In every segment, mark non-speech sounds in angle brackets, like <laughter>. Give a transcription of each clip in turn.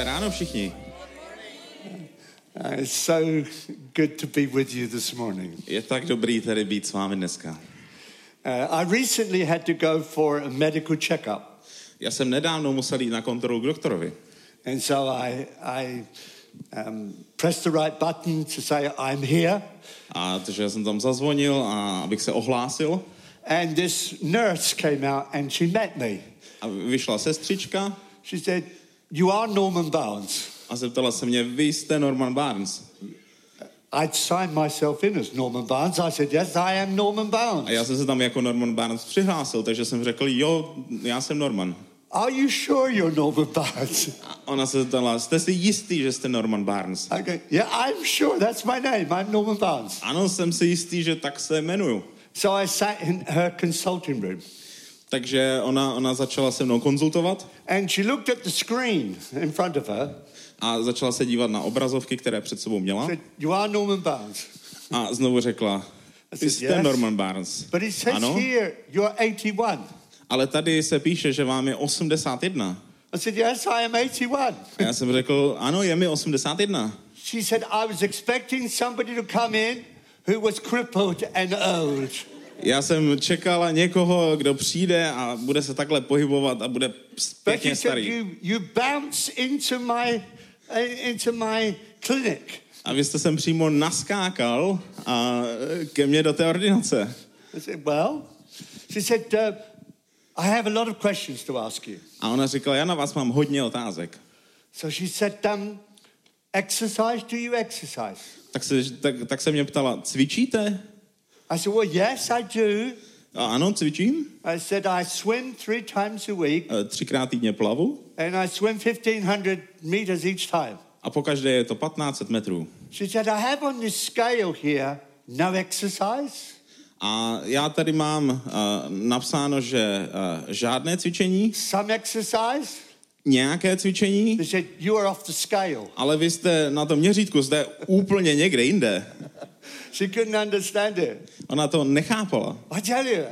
Dobré ráno všichni. Uh, it's so good to be with you this morning. Je tak dobrý tady být s vámi dneska. Uh, I recently had to go for a medical checkup, Já jsem nedávno musel jít na kontrolu k doktorovi. and so I, I um, pressed the right button to say I'm here, A takže jsem tam zazvonil a abych se ohlásil. and this nurse came out and she met me. A vyšla sestřička She said, "You are Norman Barnes." a zeptala se mě, vy jste Norman Barnes. I'd signed myself in as Norman Barnes. I said, "Yes, I am Norman A Barnes." já jsem se tam jako Norman Barnes přihlásil, takže jsem řekl, jo, já jsem Norman. Are you sure you're Norman Barnes? A ona se zeptala, jste si jistý, že jste Norman Barnes? I go, "Yeah, I'm sure. That's my name. I'm Norman Barnes." Ano, jsem si jistý, že tak se jmenuju. So I sat in her consulting room. Takže ona, ona začala se mnou konzultovat And she looked at the screen in front of her. a začala se dívat na obrazovky, které před sebou měla. Said, "You are Norman Barnes." A znovu řekla, ty jste "Yes." Norman Barnes. But it says Ano, here you're 81. ale tady se píše, že vám je 81. I said, "Yes, I am 81." A já jsem řekl, ano, je mi 81. She said, "I was expecting somebody to come in who was crippled and old." Já jsem čekala někoho, kdo přijde a bude se takhle pohybovat a bude pěkně starý. "You you bounce into my into my clinic." A vy jste sem přímo naskákal a ke mně do té ordinace. I said, "Well," she said, uh, "I have a lot of questions to ask you." A ona říkala, já na vás mám hodně otázek. So she said, um, "Exercise? Do you exercise?" Tak se, tak, tak se mě ptala, cvičíte? I said, Well, yes, I do. A ano, cvičím. I said, I swim three times a week E, Třikrát týdně plavu and I swim 1,500 meters each time. a po každé je to 1500 metrů. She said, I have on this scale here no exercise. A já tady mám uh, napsáno, že uh, žádné cvičení, Some exercise. nějaké cvičení, They said, You are off the scale. ale vy jste na tom měřítku, jste úplně někde jinde. <laughs> She couldn't understand it. Ona to nechápala. I tell you,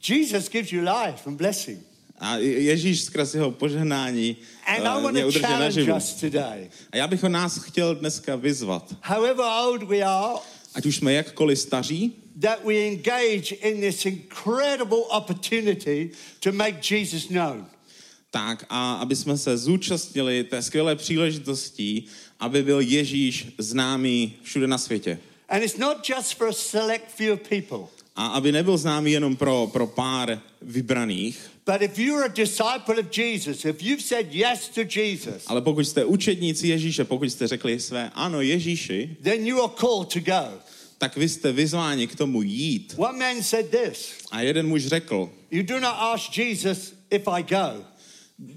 Jesus gives you life and blessing. A Ježíš skrz jeho požehnání And I uh, want mě to udrží naživu. us today. A já bych ho nás chtěl dneska vyzvat. However old we are, Ať už jsme jakkoliv staří, that we engage in this incredible opportunity to make Jesus known. tak a aby jsme se zúčastnili té skvělé příležitosti, aby byl Ježíš známý všude na světě. And it's not just for a select few people. A aby nebyl známý jenom pro, pro pár vybraných, But if you're a disciple of Jesus, if you've said yes to Jesus, ale pokud jste učedníci Ježíše, pokud jste řekli své ano Ježíši, then you are called to go. tak vy jste vyzváni k tomu jít. One man said this A jeden muž řekl, You do not ask Jesus if I go.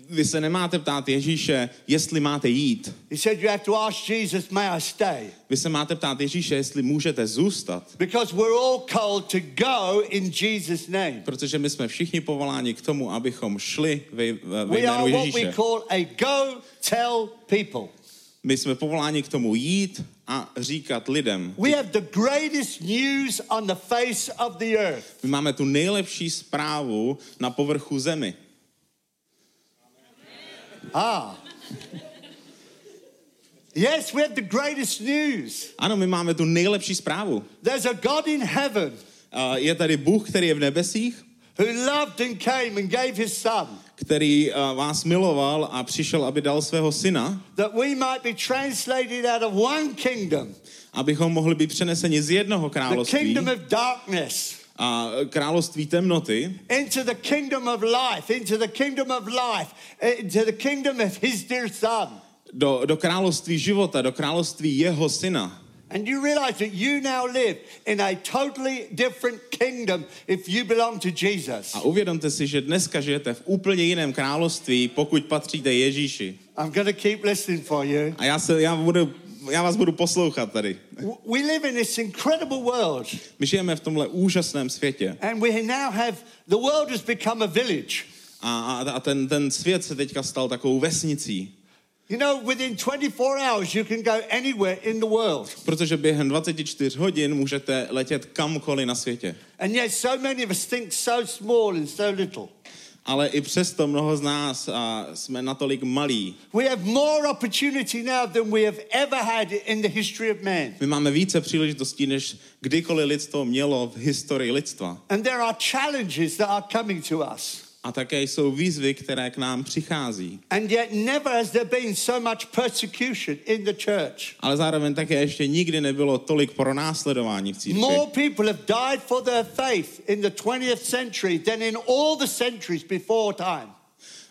Vy se nemáte ptát Ježíše, jestli máte jít. He said, You have to ask Jesus, May I stay? Vy se máte ptát Ježíše, jestli můžete zůstat. Because we're all called to go in Jesus' name. Protože my jsme všichni povoláni k tomu, abychom šli ve, ve We jménu are what we Ježíše. call a go tell people. My jsme povoláni k tomu jít a říkat lidem. We have the greatest news on the face of the earth. My máme tu nejlepší zprávu na povrchu zemi. Ah. Yes, we have the greatest news. Ano, my máme tu nejlepší zprávu. There's a God in heaven A Je tady Bůh, který je v nebesích, who loved and came and gave his son který a, vás miloval a přišel, aby dal svého syna, that we might be translated out of one kingdom, abychom mohli být přeneseni z jednoho the království kingdom of darkness, a království temnoty into the kingdom of life, into the kingdom of life, into the kingdom of his dear son. do, do království života, do království jeho syna. And you realize that you now live in a totally different kingdom if you belong to Jesus. A uvědomte si, že dneska žijete v úplně jiném království, pokud patříte Ježíši. I'm going to keep listening for you. A já, se, já, budu, já vás budu poslouchat tady. We live in this incredible world, My žijeme v tomhle úžasném světě. and we now have the world has become a village. A, a, a ten, ten svět se teďka stal takovou vesnicí. You know, within 24 hours, you can go anywhere in the world. Protože během 24 hodin můžete letět kamkoliv na světě. And yet, so many of us think so small and so little. Ale i přesto mnoho z nás a, jsme natolik malí. We have more opportunity now than we have ever had in the history of man. My máme více příležitostí, než kdykoliv lidstvo mělo v historii lidstva. And there are challenges that are coming to us. A také jsou výzvy, které k nám přichází. And yet, never has there been so much persecution in the church. Ale zároveň také ještě nikdy nebylo tolik pronásledování v církvi. More people have died for their faith in the 20th century than in all the centuries before time.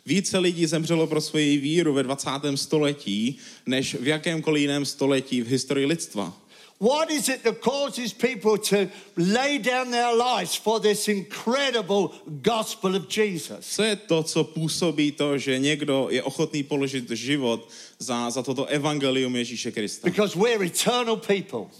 Více lidí zemřelo pro svoji víru ve 20. století, než v jakémkoliv jiném století v historii lidstva. What is it that causes people to lay down their lives for this incredible gospel of Jesus? Co je to, co působí to, že někdo je ochotný položit život za, za toto evangelium Ježíše Krista? Because we're eternal people.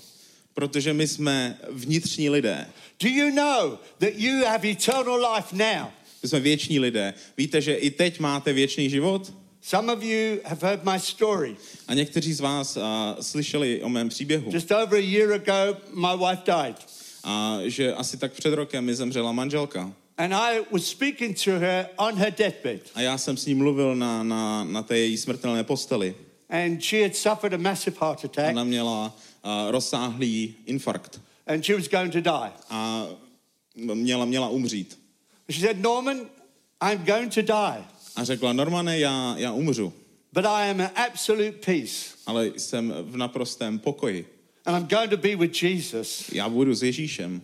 Protože my jsme vnitřní lidé. Do you know that you have eternal life now? My jsme věční lidé. Víte, že i teď máte věčný život? Some of you have heard my story. A někteří z vás a, slyšeli o mém příběhu. Just over a year ago, my wife died. A že asi tak před rokem mi zemřela manželka. And I was speaking to her on her deathbed. A já jsem s ní mluvil na, na, na té její smrtelné posteli. And she had suffered a massive heart attack. Ona měla a, rozsáhlý infarkt. And she was going to die. A měla, měla umřít. She said, Norman, I'm going to die. A řekla, Normane, já, já umřu, But I am absolute peace. ale jsem v naprostém pokoji. And I'm going to be with Jesus. Já budu s Ježíšem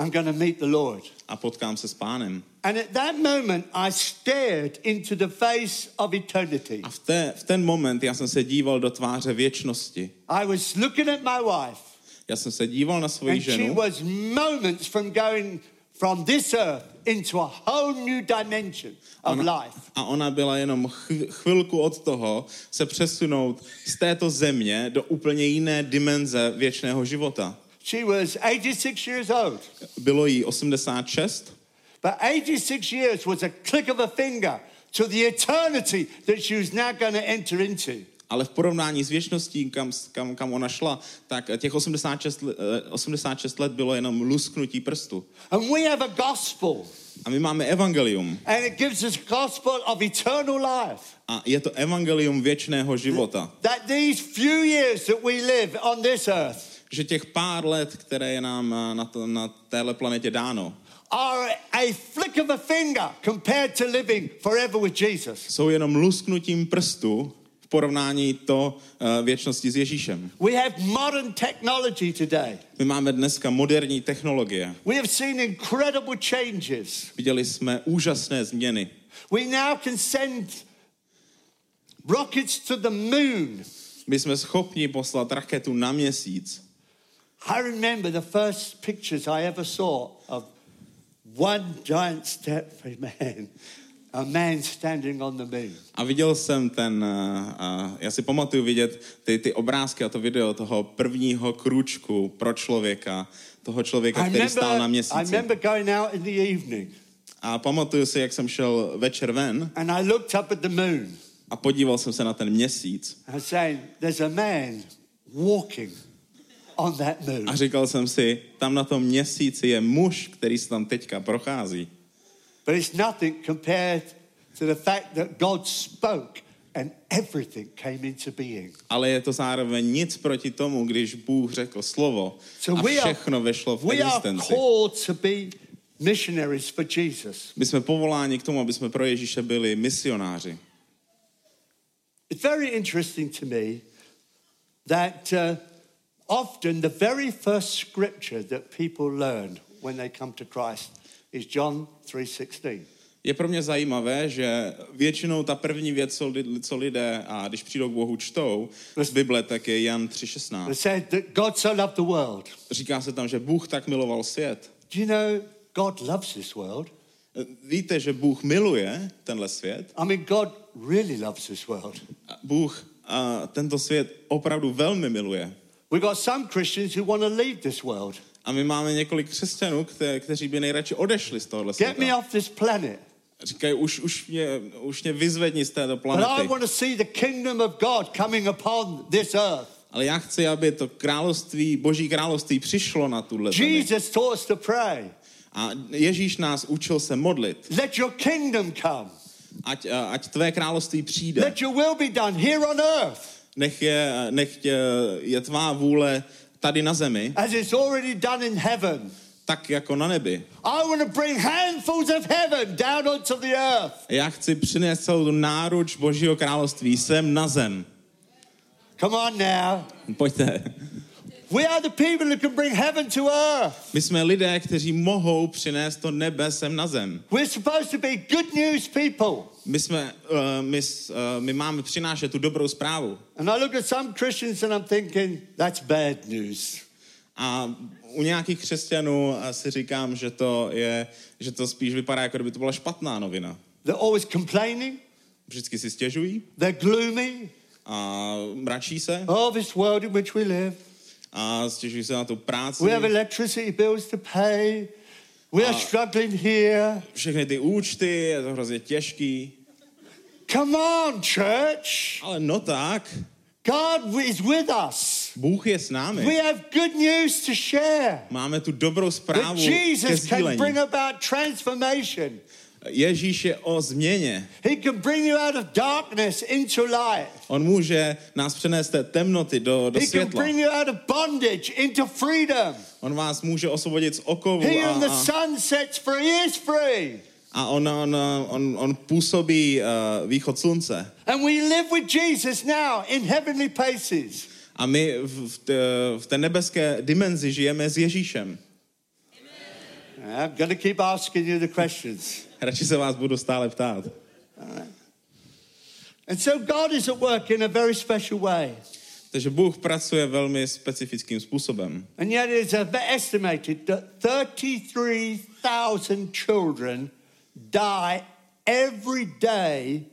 I'm going to meet the Lord. a potkám se s pánem. And at that moment, I stared into the face of eternity. A v, té, v ten moment já jsem se díval do tváře věčnosti. I was looking at my wife, Já jsem se díval na svoji and she ženu was moments from going from this earth into a whole new dimension of life. a ona byla jenom chv- chvilku od toho se přesunout z této země do úplně jiné dimenze věčného života. She was 86 years old, Bylo jí 86 but 86 years was a click of a finger to the eternity that she was now going to enter into. Ale v porovnání s věčností, kam, kam, kam ona šla, tak těch 86, le- eh, 86 let bylo jenom lusknutí prstu. And we have a gospel, A my máme evangelium. and it gives us gospel of eternal life. A je to evangelium věčného života. That these few years that we live on this earth Že těch pár let, které je nám eh, na, to, na téhle planetě dáno, are a flick of a finger compared to living forever with Jesus. jsou jenom lusknutím prstu porovnání to uh, věčnosti s Ježíšem. We have modern technology today. My máme dneska moderní technologie. We have seen incredible changes. Viděli jsme úžasné změny. We now can send rockets to the moon. My jsme schopni poslat raketu na měsíc. I remember the first pictures I ever saw of one giant step for man, a man standing on the moon. A viděl jsem ten, uh, uh, já si pamatuju vidět ty, ty obrázky a to video toho prvního krůčku pro člověka, toho člověka, I který stál na remember, I měsíci. remember going out in the evening A pamatuju si, jak jsem šel večer ven and I looked up at the moon a podíval jsem se na ten měsíc and saying, There's a man walking on that moon. a říkal jsem si, tam na tom měsíci je muž, který se tam teďka prochází. But it's nothing compared to the fact that God spoke and everything came into being. Ale je to zároveň nic proti tomu, když Bůh řekl slovo So a we are, všechno vešlo v we are existenci. called to be missionaries for Jesus. My jsme povoláni k tomu, aby jsme pro Ježíše byli misionáři. It's very interesting to me that uh, often the very first scripture that people learn when they come to Christ is John 3:16. Je pro mě zajímavé, že většinou ta první věc, co, li, co lidé, a když přijdou k Bohu, čtou z Bible, tak je Jan It 3.16. said that God so loved the world. Říká se tam, že Bůh tak miloval svět. Do you know God loves this world? Víte, že Bůh miluje tenhle svět? I mean, God really loves this world. Bůh a tento svět opravdu velmi miluje. We've got some Christians who want to leave this world. A my máme několik křesťanů, kte, kteří by nejradši odešli z tohohle Get me světa. off this planet. Říkají, už, už, mě, už mě vyzvedni z této But I planety. want to see the kingdom of God coming upon this earth. Ale já chci, aby to království, boží království přišlo na tuhle zemi. Jesus taught us to pray. A Ježíš nás učil se modlit. Let your kingdom come. Ať, a- ať tvé království přijde. Let your will be done here on earth Nech je, nech je, je tvá vůle tady na zemi, as it's already done in heaven. tak jako na nebi. I want to bring handfuls of heaven down onto the earth. Já chci přinést celou tu náruč božího království sem na zem. Come on now. Pojďte. We are the people who can bring heaven to earth. My jsme lidé, kteří mohou přinést to nebe sem na zem. We're supposed to be good news people. My, jsme, uh, my, uh, my máme přinášet tu dobrou zprávu. And I look at some Christians and I'm thinking, that's bad news. A u nějakých křesťanů si říkám, že to, je, že to spíš vypadá, jako kdyby to byla špatná novina. They're always complaining, Vždycky si stěžují they're gloomy. a mračí se Oh, this world in which we live. A stěžují se na tu práci. We have electricity bills to pay. We are struggling here. Všechny ty účty, je to hrozně těžký. Come on, church. Ale no tak, God is with us. Bůh je s námi. We have good news to share. Máme tu dobrou That zprávu ke Jesus can sdílení. bring about transformation. Ježíš je o změně. He can bring you out of darkness into light. On může nás přenést z té temnoty do, do He can světla. bring you out of bondage into freedom. On vás může osvobodit z okovu He a, whom the sun sets free is free. a on, on, on, on působí uh, východ slunce. And we live with Jesus now in heavenly places. A my v, v, té, v té nebeské dimenzi žijeme s Ježíšem. I'm going to keep asking you the questions. Radši se vás budu stále ptát. And so God is at work in a very special way. Takže Bůh pracuje velmi specifickým způsobem. And yet it is estimated that 33,000 children die every day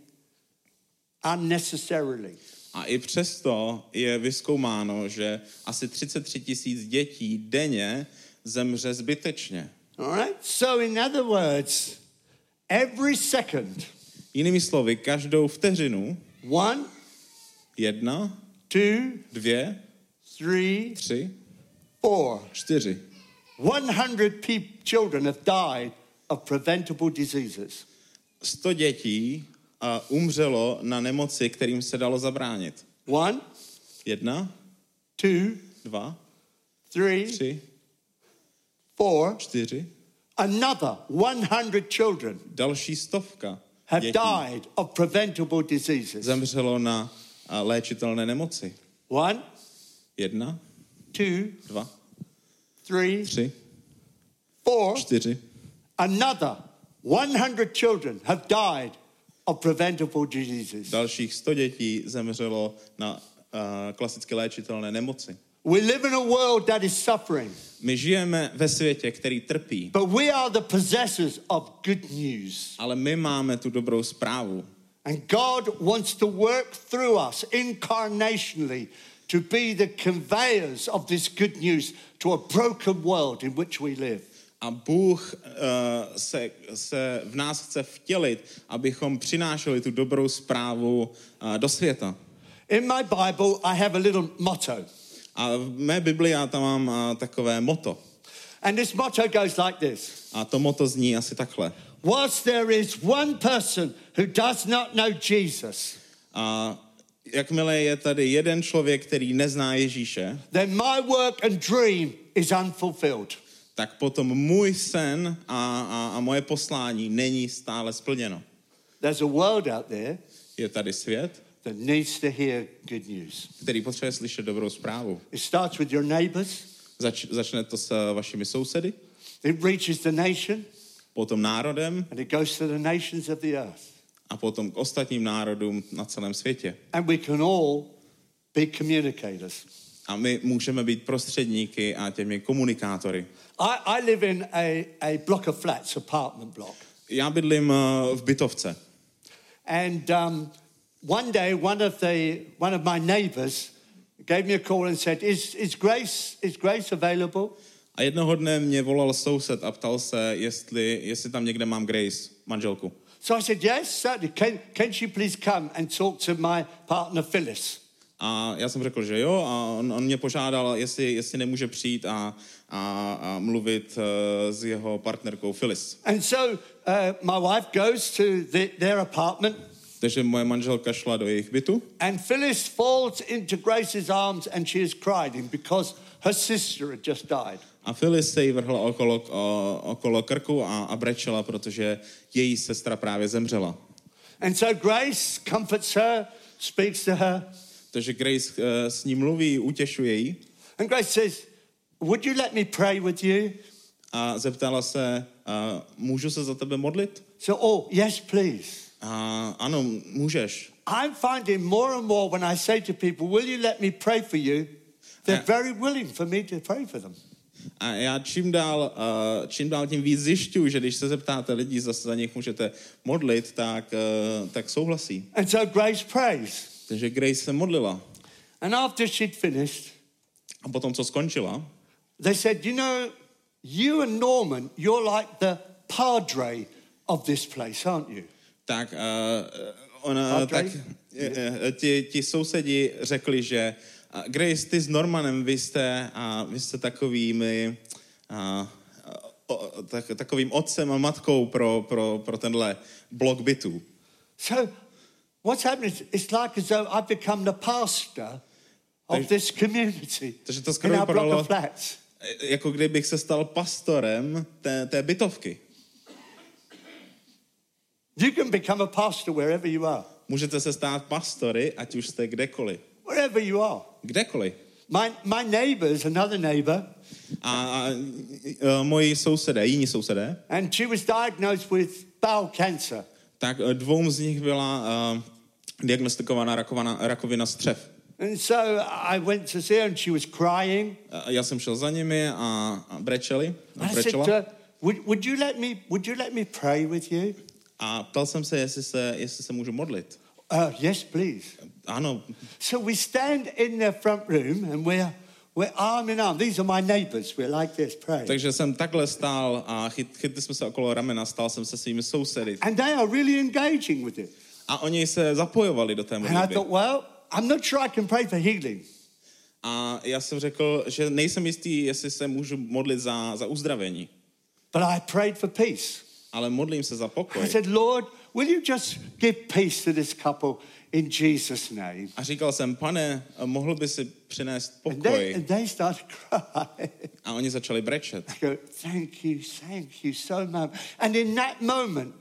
unnecessarily. A i přesto je vyskoumáno, že asi 33 tisíc dětí denně zemře zbytečně. All right? So, in other words, every second, Jinými slovy, každou vteřinu, one, jedna, two, dvě, three, tři, four, čtyři, 100 peop children have died of preventable diseases. 100 dětí a umřelo na nemoci, kterým se dalo zabránit. One, Jedna, two, dva, three, tři, four, čtyři, another 100 children další stovka have dětí died of preventable diseases. zemřelo na léčitelné nemoci. One, Jedna, two, dva, three, tři, four, čtyři, another 100 children have died of preventable diseases. dalších 100 dětí zemřelo na uh, klasicky léčitelné nemoci. We live in a world that is suffering, My žijeme ve světě, který trpí, but we are the possessors of good news. ale my máme tu dobrou zprávu. And God wants to work through us incarnationally to be the conveyors of this good news to a broken world in which we live. A Bůh uh, se, se v nás chce vtělit, abychom přinášeli tu dobrou zprávu uh, do světa. In my Bible, I have a little motto. A v mé Bibli já tam mám takové moto. And this motto goes like this A to moto zní asi takhle. Whilst there is one person who does not know Jesus, A jakmile je tady jeden člověk, který nezná Ježíše, then my work and dream is unfulfilled. tak potom můj sen a, a, a moje poslání není stále splněno. There's a world out there Je tady svět, that needs to hear good news. který potřebuje slyšet dobrou zprávu. It starts with your neighbors, Zač, začne to s eh, vašimi sousedy, it reaches the nation, potom národem and it goes to the nations of the earth. a potom k ostatním národům na celém světě. And we can all be communicators. A my můžeme být prostředníky a těmi komunikátory. I, I live in a, a block of flats, apartment block. Já bydlím eh, v bytovce. And um, one day, one of, the, one of my neighbors gave me a call and said, is, is, Grace, is Grace available? A jednoho dne mě volal soused a ptal se, jestli, jestli tam někde mám Grace, manželku. So I said, yes, certainly. Can, can she please come and talk to my partner, Phyllis? A já jsem řekl, že jo, a on, on mě požádal, jestli, jestli nemůže přijít a, a, a mluvit uh, s jeho partnerkou Phyllis. And so uh, my wife goes to the, their apartment, Takže moje manželka šla do jejich bytu and Phyllis falls into Grace's arms and she is crying because her sister had just died. a Phyllis se jí vrhla okolo, o, okolo krku a, a brečela, protože její sestra právě zemřela. And so Grace comforts her, speaks to her, Takže Grace uh, s ní mluví, utěšuje ji and Grace says, Would you let me pray with you? a zeptala se, uh, můžu se za tebe modlit? So, oh, yes, please. A ano, můžeš. I'm finding more and more when I say to people, Will you let me pray for you? They're Uh, very willing for me to pray for them. A já čím dál, uh, čím dál tím víc zjišťuju, že když se zeptáte lidí, zase za nich můžete modlit, tak, tak souhlasí. And so Grace prays. Takže Grace se modlila. And after she'd finished, A potom, co skončila, they said, You know, you and Norman, you're like the padre of this place, aren't you? Tak uh, ona, tak uh, ti, ti sousedi řekli, že uh, Grace, ty s Normanem, vy jste, uh, vy jste takovými, uh, o, tak, takovým otcem a matkou pro, pro, pro tenhle blok bytů. So what's happening is it's like as though I've become the pastor of Takže- this community takže to in skoro our block vypadalo- of flats. Jako kdybych se stal pastorem té, té bytovky. You can become a pastor wherever you are. Můžete se stát pastory, ať už jste kdekoliv. Wherever you are. Kdekoliv. My, my neighbour's another neighbour, A, a, a moji sousedé, jiní sousedé, and she was diagnosed with bowel cancer. tak eh, dvou z nich byla uh, diagnostikovaná rakovina, rakovina střev. And so I went to see her, and she was crying. A Já jsem šel za nimi a, a brečeli. A, And I said brečela. her, would, would, you let me, would you let me pray with you? A ptal jsem se, jestli se, jestli se můžu modlit. Uh, yes, please. Ano, So we stand in the front room, and we're, we're arm in arm. These are my neighbours. We're like this, praying. takže jsem takhle stál a chyt, chytli jsme se okolo ramena, stál jsem se svými sousedy. And they are really engaging with it. A oni se zapojovali do té And I modlitby. thought, well, I'm not sure I can pray for healing. A já jsem řekl, že nejsem jistý, jestli se můžu modlit za, za uzdravení, But I prayed for peace. Ale modlím se za I pokoj. said, Lord, will you just give peace to this couple in Jesus' name? A říkal jsem, pane, mohl by si přinést And they, pokoj? and they started crying. A oni začali brečet. I go, thank you, thank you so much. And in that moment,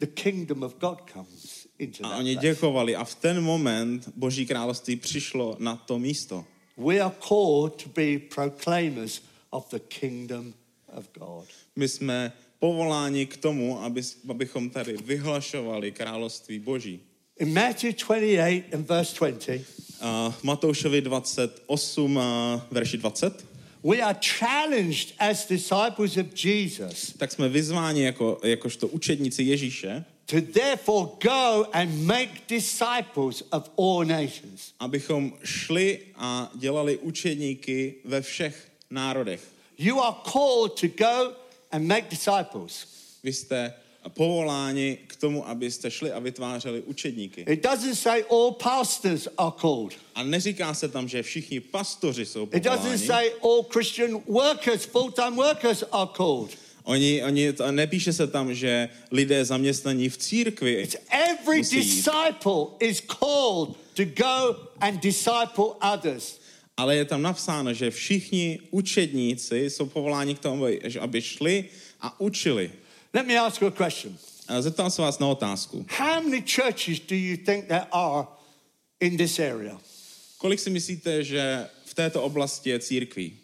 the kingdom of God comes into A oni děkovali a v ten moment Boží království přišlo na to místo. We are called to be proclaimers of the kingdom of God. My jsme povoláni k tomu, aby, abychom tady vyhlašovali království Boží. In Matthew 28 and verse 20, A v Matoušovi 28, a verši 20, we are challenged as disciples of Jesus tak jsme vyzváni jako, jakožto učedníci Ježíše, to therefore go and make disciples of all nations. abychom šli a dělali učedníky ve všech národech. You are called to go and make disciples. Vy jste povoláni k tomu, abyste šli a vytvářeli učedníky. It doesn't say all pastors are called. A neříká se tam, že všichni pastoři jsou It doesn't povoláni. say all Christian workers, full-time workers are called. Oni, oni, to, nepíše se tam, že lidé zaměstnaní v církvi It's every musí jít. disciple is called to go and disciple others. Ale je tam napsáno, že všichni učedníci jsou povoláni k tomu, aby- šli a učili. Let me ask you a question. Zeptám se vás na otázku. How many churches do you think there are in this area? Kolik si myslíte, že v této oblasti je církví?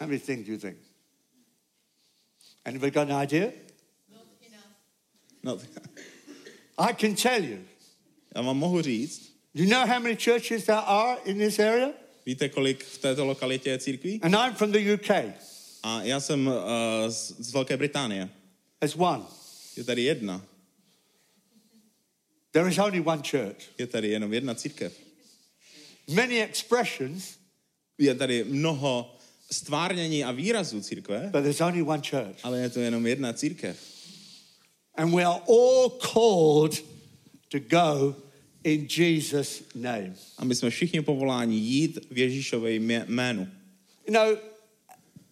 How many things do you think? Anybody got an idea? No, I can tell you. já vám mohu říct, You know how many churches there are in this area? Víte, kolik v této lokalitě je církví? And I'm from the UK. A já jsem uh, z, z Velké Británie. There's one. Je tady jedna. There is only one church. Je tady jenom jedna církev. Many expressions, Je tady mnoho stvárnění a výrazů církve, but there's only one church. ale je to jenom jedna církev. And we are all called to go in Jesus' name. A my jsme všichni povoláni jít v Ježíšové jmé- jménu. You know,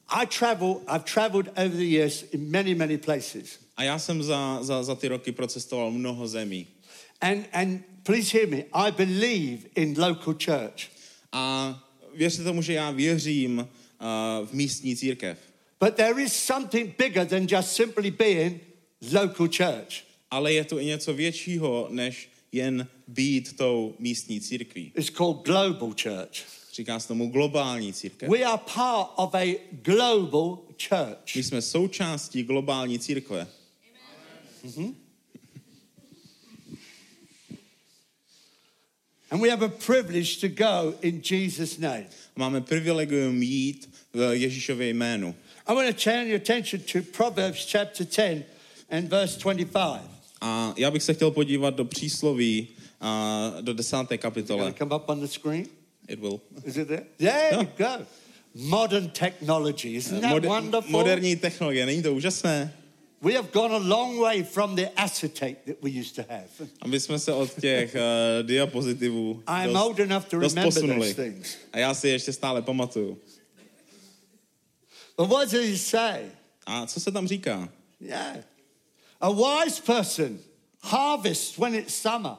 I travel, I've traveled over the years in many, many places. A já jsem za, za, za ty roky procestoval mnoho zemí. And, and please hear me, I believe in local church. A věřte tomu, že já věřím uh, v místní církev. But there is something bigger than just simply being local church. Ale je to i něco většího, než jen být tou místní církví. It's called global church. Říká se tomu globální církev. We are part of a global church. My jsme součástí globální církve. And we have a privilege to go in Jesus' name. Máme privilegium jít v Ježíšově jménu. I want to turn your attention to Proverbs chapter 10 and verse 25. A já bych se chtěl podívat do přísloví, a do desáté kapitole. to come up on the screen? It will. Is it there? There you go. Modern technology. Isn't that Moder- wonderful? moderní technologie, není to úžasné? We have gone a long way from the acetate that we used to have. Aby jsme se od těch uh, diapozitivů I'm dost, old enough to remember posunuli. those things. A já si ještě stále pamatuju. But what does he say? A co se tam říká? Yeah. A wise person harvests when it's summer.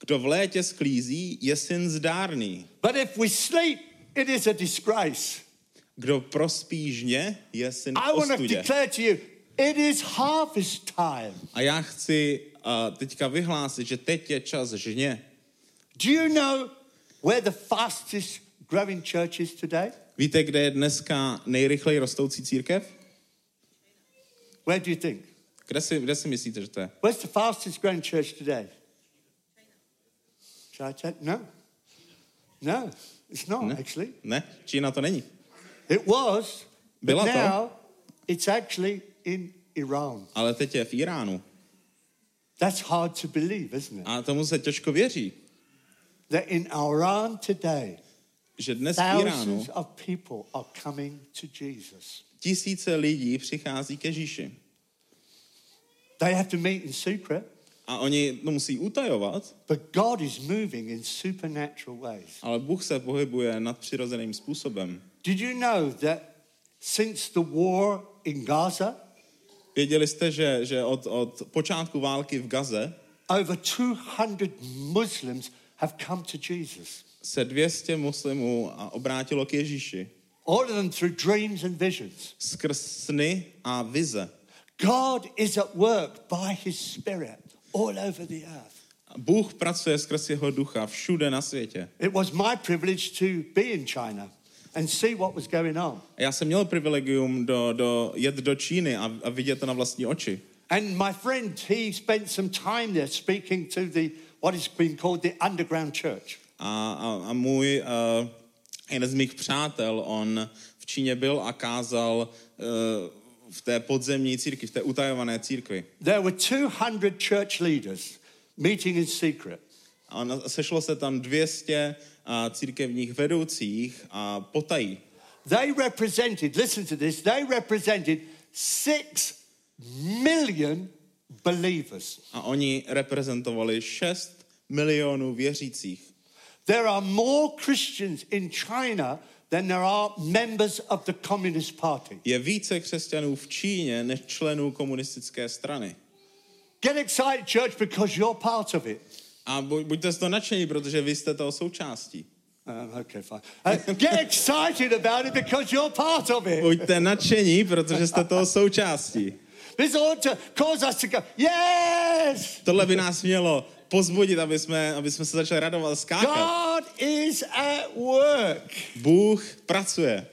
Kdo v létě sklízí, je syn zdárný. But if we sleep, it is a disgrace. Kdo prospí žně, je syn I want to ostudě. declare to you, it is harvest time. A já chci uh, teďka vyhlásit, že teď je čas žně. Do you know where the fastest growing church is today? Víte, kde je dneska nejrychleji rostoucí církev? Where do you think? Kde si, kde si myslíte, že to je? Where's the fastest growing church today? I tell? No. No, it's not Ne? actually. Ne, Čína to není. It was, but Byla to. now it's actually in Iran. Ale teď je v Iránu. That's hard to believe, isn't it? A tomu se těžko věří, That in Iran today, že dnes v Iránu of people are coming to Jesus. tisíce lidí přichází ke Ježíši. They have to meet in secret, A oni to musí utajovat, but God is moving in supernatural ways. ale Bůh se pohybuje nadpřirozeným způsobem. Did you know that since the war in Gaza, Věděli jste, že, že od, od počátku války v Gaze over 200 Muslims have come to Jesus? se 200 muslimů a obrátilo k Ježíši All of them through dreams and visions. skrz sny a vize. God is at work by his Spirit all over the earth. Bůh pracuje skrz jeho ducha všude na světě. It was my privilege to be in China and see what was going on. Já jsem měl privilegium do, do, jet do Číny a, a vidět to na vlastní oči. And my friend, he spent some time there speaking to the what has been called the underground church. A, a, a můj, uh, jeden z mých přátel, on v Číně byl a kázal uh, v té podzemní církvi, v té utajované církvi. There were 200 church leaders meeting in secret. A sešlo se tam 200 uh, církevních vedoucích a potají. They represented, listen to this, they represented six million believers. A oni reprezentovali 6 milionů věřících. There are more Christians in China than there are members of the Communist Party. Je více křesťanů v Číně než členů komunistické strany. Get excited, church, because you're part of it. A bu- buďte z toho nadšení, protože vy jste toho součástí. Um, okay, fine. Uh, get excited about it because you're part of it. Buďte nadšení, protože jste toho součástí. This ought to cause us to go, yes! Tohle by nás mělo pozbudit, aby jsme, aby jsme se začali radovat a skákat. God is at work. Bůh pracuje.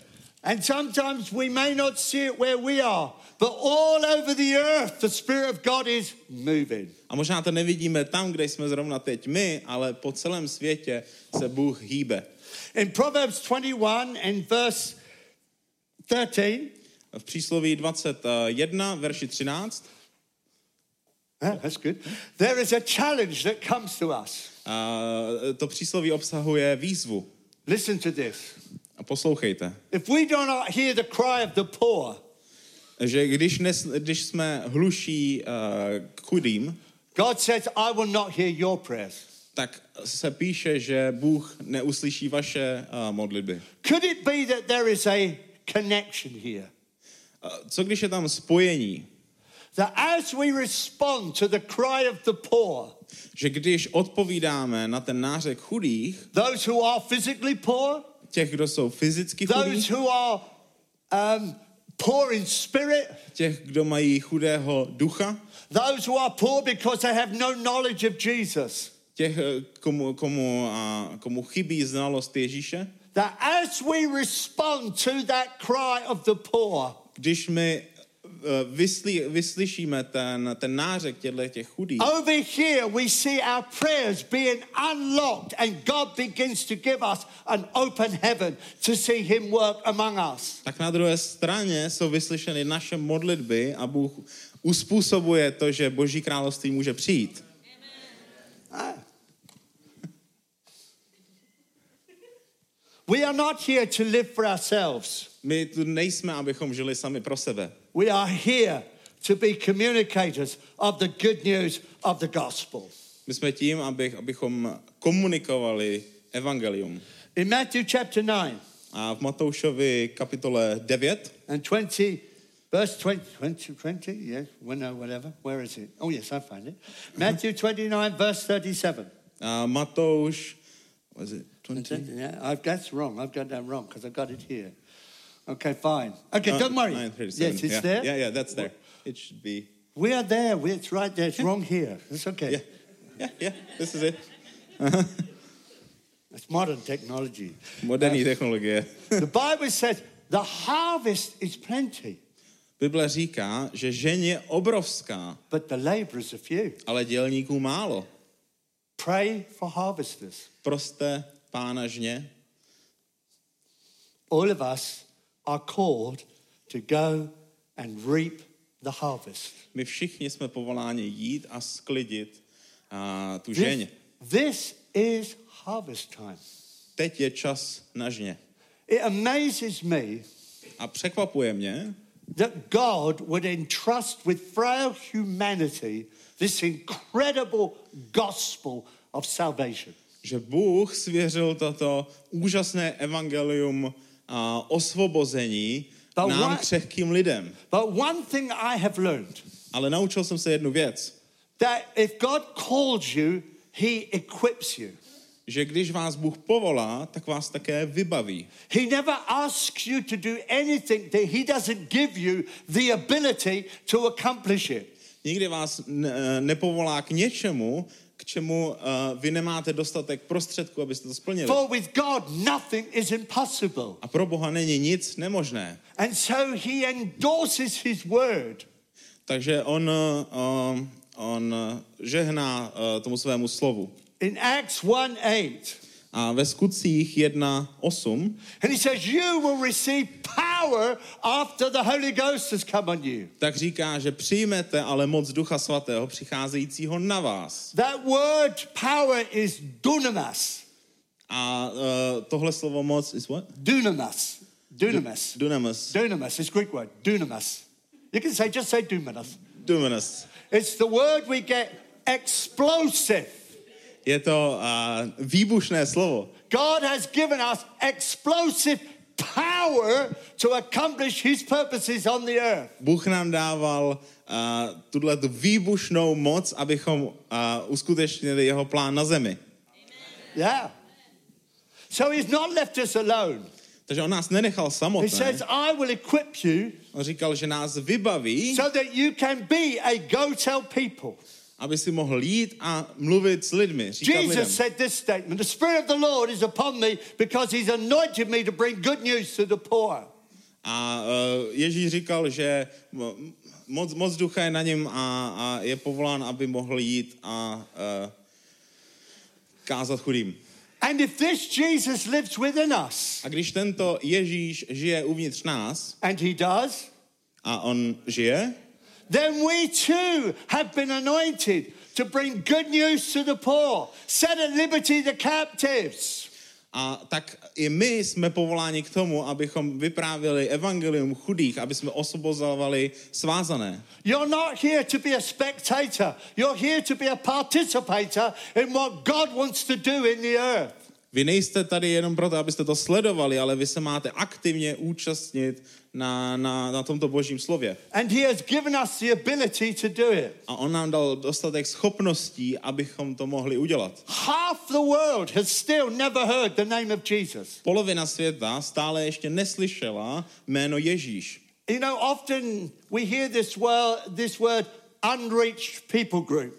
And sometimes we may not see it where we are, but all over the earth, the Spirit of God is moving. A možná to nevidíme tam, kde jsme zrovna teď my, ale po celém světě se Bůh hýbe. In Proverbs 21 and verse 13, V přísloví 21, verši 13, ah, that's good, there is a challenge that comes to us. a to přísloví obsahuje výzvu. Listen to this. A poslouchejte. If we do not hear the cry of the poor, Že když, nes, když jsme hluší uh, k chudým, God says, I will not hear your prayers. tak se píše, že Bůh neuslyší vaše uh, modlitby. Could it be that there is a connection here? Uh, co když je tam spojení? That as we respond to the cry of the poor, Že když odpovídáme na ten nářek chudých, those who are physically poor, těch, kdo jsou fyzicky chudí, those who are um, poor in spirit, těch, kdo mají chudého ducha, those who are poor because they have no knowledge of Jesus, těch, eh, komu, komu, a, komu chybí znalost Ježíše, that as we respond to that cry of the poor, když my eh, vyslí, vyslyšíme ten, ten nářek těchto těch chudých, over here we see our prayers being unlocked and God begins to give us an open heaven to see Him work among us. tak na druhé straně jsou vyslyšeny naše modlitby a Bůh uspůsobuje to, že Boží království může přijít. We are not here to live for ourselves. My tu nejsme, abychom žili sami pro sebe. We are here to be communicators of the good news of the gospel. My jsme tím, abych, abychom komunikovali evangelium. In Matthew chapter 9 A v Matoušovi kapitole 9 and 20, verse 20, 20, 20 yes, no, uh, whatever. Where is it? Oh, yes, I find it. <laughs> Matthew 29, verse 37. a Matouš, was it 20? Yeah, I've, that's wrong. I've got that wrong because I've got it here. Okay, fine. Okay, Uh, don't worry. 9:37. Yes, it's yeah. there. Yeah, yeah, that's there. It should be. We are there. We- It's right there. It's wrong here. It's okay. Yeah, yeah, yeah. This is it. It's modern technology. Moderní technologie. the Bible says the harvest is plenty, Bible říká, že žen je obrovská, but the laborers are few. ale dělníků málo. Pray for harvesters. Proste pána žně. All of us are called to go and reap the harvest. My všichni jsme povoláni jít a sklidit a, tu žeň. This, this is harvest time. Teď je čas na žně. It amazes me A překvapuje mě, that God would entrust with frail humanity this incredible gospel of salvation. že Bůh svěřil toto úžasné evangelium a osvobození But nám what- křehkým lidem. But one thing I have learned Ale naučil jsem se jednu věc, that if God calls you, he equips you. že když vás Bůh povolá, tak vás také vybaví. He never asks you to do anything that he doesn't give you the ability to accomplish it. Nikdy vás ne- nepovolá k něčemu, čemu uh, vy nemáte dostatek prostředků, abyste to splnili. For with God, nothing is impossible. A pro Boha není nic nemožné. And so he endorses his word. Takže on, uh, on žehná uh, tomu svému slovu. In Acts 1 8, A ve skutcích 1.8 and he says, You will receive power after the Holy Ghost has come on you. tak říká, že přijmete ale moc Ducha Svatého přicházejícího na vás. That word power is dunamis. A uh, tohle slovo moc is what? Dunamis. Dunamis. Dunamis. Dunamis is Greek word. Dunamis. You can say, just say dunamis. Dunamis. It's the word we get explosive. Je to uh, výbušné slovo. God has given us explosive power to accomplish his purposes on the earth. Bůh nám dával uh, tuhle tu výbušnou moc, abychom uh, uskutečnili jeho plán na zemi. Yeah. So he's not left us alone. Takže on nás nenechal He samotné. says, I will equip you On říkal, že nás vybaví, so that you can be a go tell people. Aby si mohl jít a mluvit s lidmi, říkat lidem. Jesus said this statement The Spirit of the Lord is upon me because he's anointed me to bring good news to the poor. A uh, Ježíš říkal, že moc, moc ducha je na něm a, a je povolán, aby mohl jít a uh, kázat chudým. And if this Jesus lives within us, A když tento Ježíš žije uvnitř nás and he does, a on žije, then we too have been anointed to bring good news to the poor, set at liberty the captives. a tak i my jsme povoláni k tomu, abychom vyprávěli evangelium chudých, aby jsme osvobozovali svázané. You're not here to be a spectator. You're here to be a participator in what God wants to do in the earth. Vy nejste tady jenom proto, abyste to sledovali, ale vy se máte aktivně účastnit na, na, na tomto božím slově. And he has given us the ability to do it. A on nám dal dostatek schopností, abychom to mohli udělat. Half the world has still never heard the name of Jesus. Polovina světa stále ještě neslyšela jméno Ježíš. You know, often we hear this word, this word unreached people group.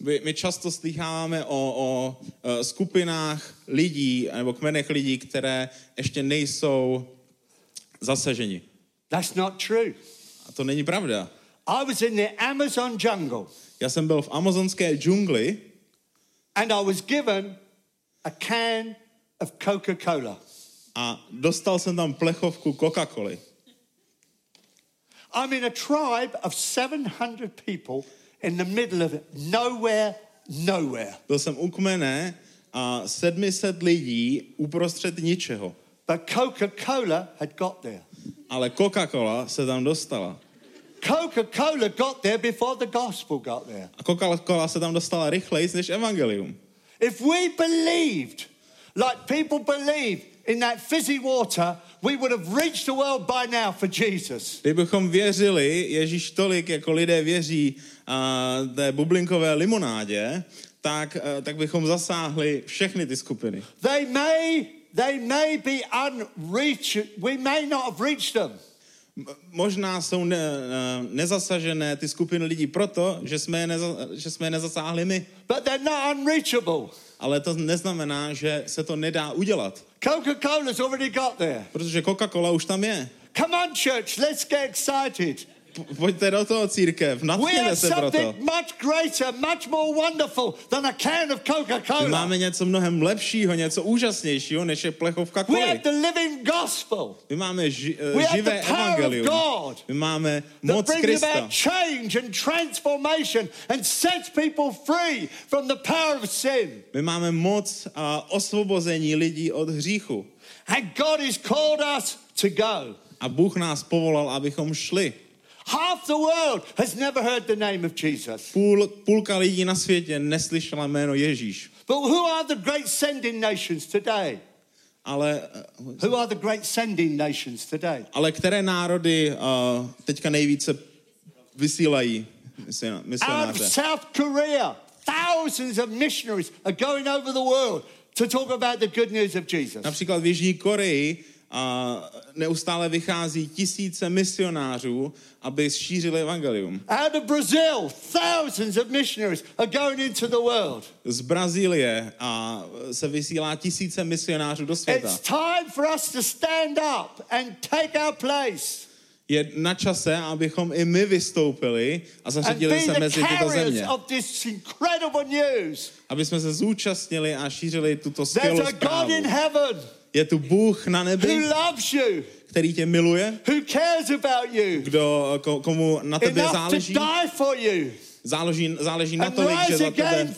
My, my často slycháme o, o e, skupinách lidí nebo kmenech lidí, které ještě nejsou zasaženi. That's not true. A to není pravda. I was in the Amazon jungle Já jsem byl v amazonské džungli and I was given a can of Coca Cola. a dostal jsem tam plechovku Coca-Coly. I'm in a tribe of 700 people in the middle of nowhere, nowhere. Byl jsem u kmene a 700 lidí uprostřed ničeho. But Coca Cola had got there. Ale Coca-Cola se tam dostala. Coca Cola got there before the gospel got there. A Coca-Cola se tam dostala rychleji než evangelium. If we believed like people believe in that fizzy water, we would have reached the world by now for Jesus. Kdybychom věřili Ježíš tolik, jako lidé věří uh, té bublinkové limonádě, tak, uh, tak bychom zasáhli všechny ty skupiny. They may, they may be unreached. We may not have reached them. Možná jsou ne, uh, nezasažené ty skupiny lidí proto, že jsme, je neza, že jsme je nezasáhli my. But they're not unreachable. Ale to neznamená, že se to nedá udělat. Coca-Cola's already got there. Protože Coca-Cola už tam je. Come on, church, let's get excited. Pojďte do toho církev, We natchněte se pro to. something much greater, much more wonderful than a can of My Coca-Cola. máme něco mnohem lepšího, něco úžasnějšího, než je plechovka We have koly. the living gospel My máme ži, We uh, have živé the power of evangelium. God My máme that moc brings Krista, about change and transformation and sets people free from the power of sin. my máme moc a osvobození lidí od hříchu. And God has called us to go. A Bůh nás povolal, abychom šli. Half the world has never heard the name of Jesus. Půl, půlka lidí na světě neslyšela jméno Ježíš. But who are the great sending nations today? Ale, Who are the great sending nations today? ale které národy uh, teďka nejvíce vysílají misiona- Out of misionáře? South Korea, thousands of missionaries are going over the world to talk about the good news of Jesus. Například v Jižní Koreji a neustále vychází tisíce misionářů, aby šířili evangelium. Out of Brazil, thousands of missionaries are going into the world. Z Brazílie a se vysílá tisíce misionářů do světa. It's time for us to stand up and take our place Je na čase, abychom i my vystoupili a zařadili se mezi tyto země. Aby jsme se zúčastnili a šířili tuto skvělou zprávu. Je tu Bůh na who nebi, loves you, který tě miluje, who cares about you, kdo, ko- komu na tebe enough to záleží, die for you. Záleží, záleží and natolik, že za tebe,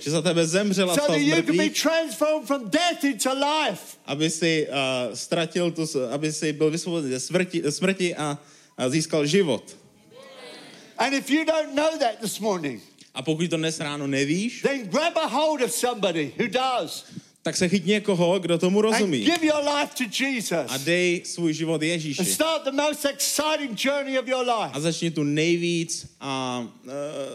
že za tebe zemřela so be mrtvých, aby si uh, ztratil tu, aby si byl vysvobozen ze smrti, smrti a, a získal život. And if you don't know that this morning, A pokud to dnes ráno nevíš, then grab a hold of somebody who does tak se chyť někoho, kdo tomu and rozumí give your life to Jesus a dej svůj život and Ježíši. start the most exciting journey of your life. A začni tu nejvíc a uh,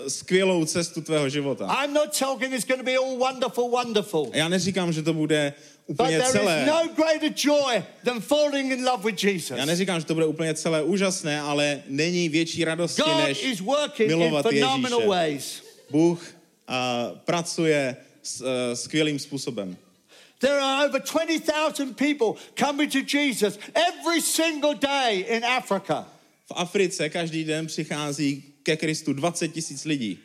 skvělou cestu tvého života. I'm not talking it's going to be all wonderful, wonderful. A já neříkám, že to bude But úplně there celé. is no greater joy than falling in love with Jesus. Já neříkám, že to bude úplně celé úžasné, ale není větší radosti, God než is working in milovat phenomenal Ježíše. ways. Bůh uh, pracuje s, uh, skvělým způsobem. There are over 20,000 people coming to Jesus every single day in Africa. V Africe každý den přichází ke Kristu 20 tisíc lidí.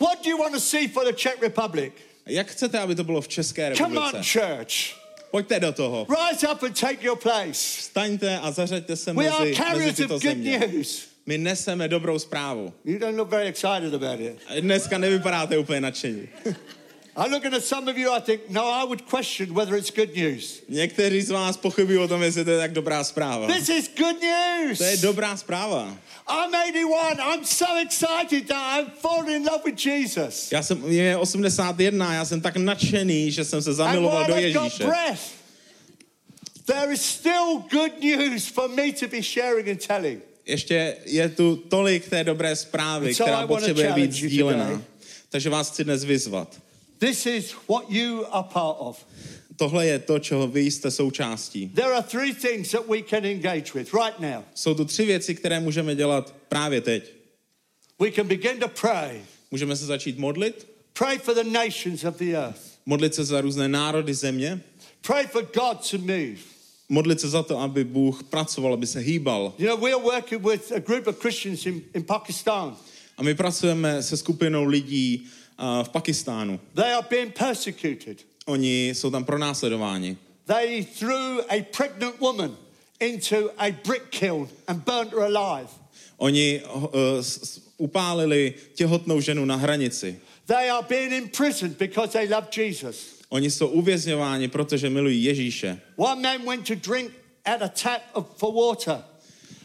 What do you want to see for the Czech Republic? Jak chcete, aby to bylo v České Come on, republice? church. Pojďte do toho. Rise up and take your place. Staňte a zařaďte se We are mezi, mezi tyto země. news. My neseme dobrou zprávu. You don't look very excited about it. Dneska nevypadáte úplně nadšení. <laughs> I'm looking at some of you, I think, no, I would question whether it's good news. Někteří z vás pochybují o tom, jestli to je tak dobrá zpráva. This is good news. To je dobrá zpráva. I'm 81. I'm so excited that I'm falling in love with Jesus. Já jsem, je 81, já jsem tak nadšený, že jsem se zamiloval do Ježíše. breath, there is still good news for me to be sharing and telling. Ještě je tu tolik té dobré zprávy, so I která potřebuje být sdílená. Takže vás chci dnes vyzvat. This is what you are part of. Tohle je to, čeho vy jste součástí. There are three things that we can engage with right now. Jsou tu tři věci, které můžeme dělat právě teď. We can begin to pray. Můžeme se začít modlit, Pray for the nations of the earth. modlit se za různé národy země, Pray for God to move. modlit se za to, aby Bůh pracoval, aby se hýbal. You know, we're working with a group of Christians in, in Pakistan. A my pracujeme se skupinou lidí v Pakistánu. They are being persecuted. Oni jsou tam pronásledováni. They threw a pregnant woman into a brick kiln and burnt her alive. Oni uh, upálili těhotnou ženu na hranici. They are being imprisoned because they love Jesus. Oni jsou uvězňováni, protože milují Ježíše. One man went to drink at a tap of, for water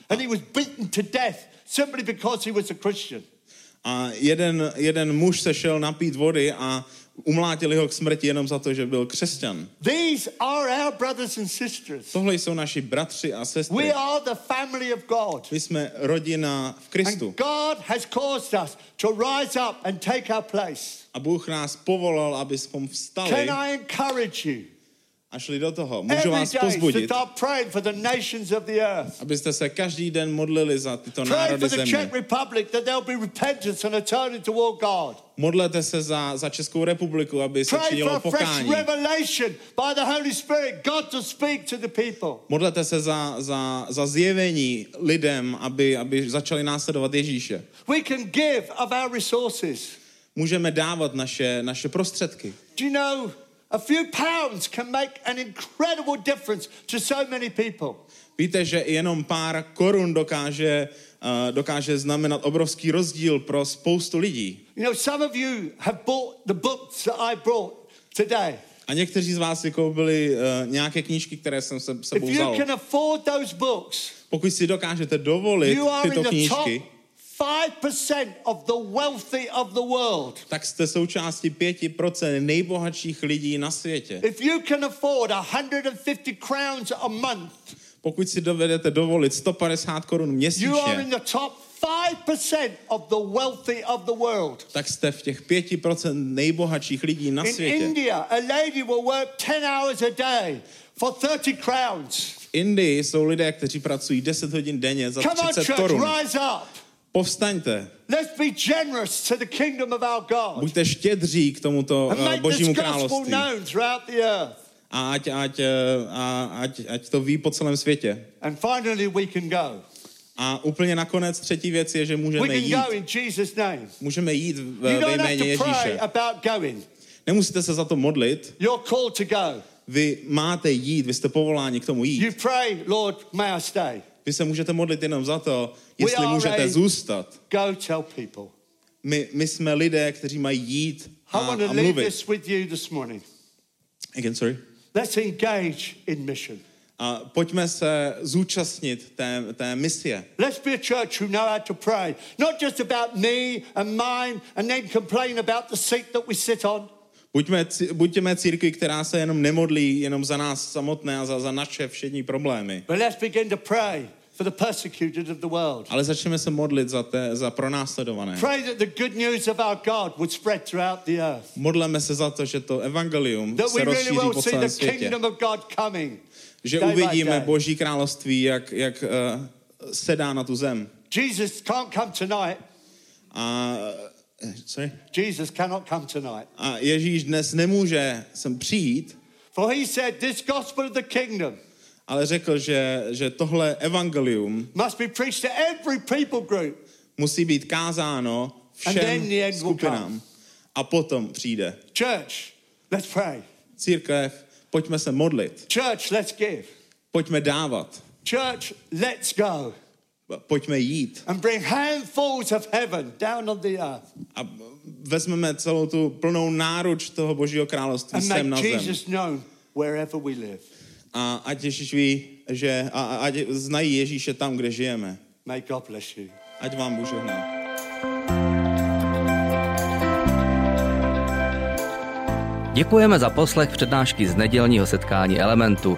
and he was beaten to death simply because he was a Christian. A jeden, jeden muž se šel napít vody a umlátili ho k smrti jenom za to, že byl křesťan. These are our brothers and sisters. Tohle jsou naši bratři a sestry. We are the family of God. My jsme rodina v Kristu. And God has caused us to rise up and take our place. A Bůh nás povolal, aby jsme vstali Can I encourage you a šli do toho. Můžu vás pozbudit, abyste se každý den modlili za tyto národy země. Modlete se za, za Českou republiku, aby se činilo pokání. Modlete se za, za, za zjevení lidem, aby, aby začali následovat Ježíše. We can give of our resources. Můžeme dávat naše, naše prostředky. Do you know a few pounds can make an incredible difference to so many people? Víte, že jenom pár korun dokáže, uh, dokáže znamenat obrovský rozdíl pro spoustu lidí. You know, some of you have bought the books that I brought today. A někteří z vás si koupili uh, nějaké knížky, které jsem se sebou If you vzal. can afford those books, Pokud si dokážete dovolit tyto knížky, 5% of the wealthy of the world. tak jste součástí 5% nejbohatších lidí na světě. If you can afford 150 crowns a month, Pokud si dovedete dovolit 150 korun you are in měsíčně, the top 5% of the wealthy of the world. tak jste v těch 5% nejbohatších lidí na In světě. India, a lady will work 10 hours a day for 30 crowns. V Indii jsou lidé, kteří pracují 10 hodin denně za Come on, 30 church, korun. rise up. Povstaňte, Let's be generous to the kingdom of our God buďte štědří k tomuto uh, božímu království. A ať, ať, eh, a ať, ať to ví po celém světě. And finally, we can go. A úplně nakonec třetí věc je, že můžeme jít. Můžeme jít You ve have jméně Ježíše. Nemusíte se za to modlit. Vy máte jít, vy jste povoláni k tomu You jít. pray, Lord, may I stay? Vy se můžete modlit jenom za to, jestli můžete zůstat. Go tell people. My, my jsme lidé, kteří mají jít a, I want to a leave mluvit. this with you this morning. Again, sorry. Let's engage in mission. A pojďme se zúčastnit té, té misie. Let's be a church who know how to pray. Not just about me and mine and then complain about the seat that we sit on. Buďme, buďme církvi, která se jenom nemodlí jenom za nás samotné a za, za naše všední problémy. But let's begin to pray for the persecuted of the world. Ale začneme se modlit za, té, za pronásledované. Pray that the good news of our God would spread throughout the earth. Modleme se za to, že to evangelium That se really rozšíří will po celém the světě. kingdom of God coming. Že uvidíme. Boží království, jak, jak uh, sedá na tu zem. Jesus can't come tonight. A, sorry? Jesus cannot come tonight. a Ježíš dnes nemůže sem přijít, For he said, This gospel of the kingdom Ale řekl, že, že tohle evangelium must be preached to every people group. musí být kázáno And then všem the skupinám. A potom přijde. Church, let's pray. Církev, pojďme se modlit. Church, let's give. Pojďme dávat. Church, let's go Pojďme jít. and bring handfuls of heaven down on the earth A vezmeme celou tu plnou náruč toho Božího království and sem na make zem. Jesus known wherever we live. A ať Ježíš ví, že a, a, ať znají Ježíše tam, kde žijeme. May God bless you. Ať vám Bůh žehná. Děkujeme za poslech přednášky z nedělního setkání Elementu.